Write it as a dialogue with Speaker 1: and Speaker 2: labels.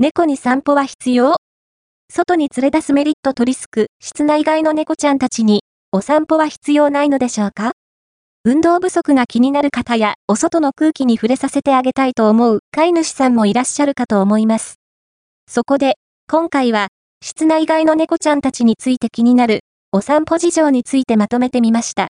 Speaker 1: 猫に散歩は必要？外に連れ出すメリットとリスク、室内外の猫ちゃんたちに、お散歩は必要ないのでしょうか？運動不足が気になる方や、お外の空気に触れさせてあげたいと思う飼い主さんもいらっしゃるかと思います。そこで、今回は、室内外の猫ちゃんたちについて気になる、お散歩事情についてまとめてみました。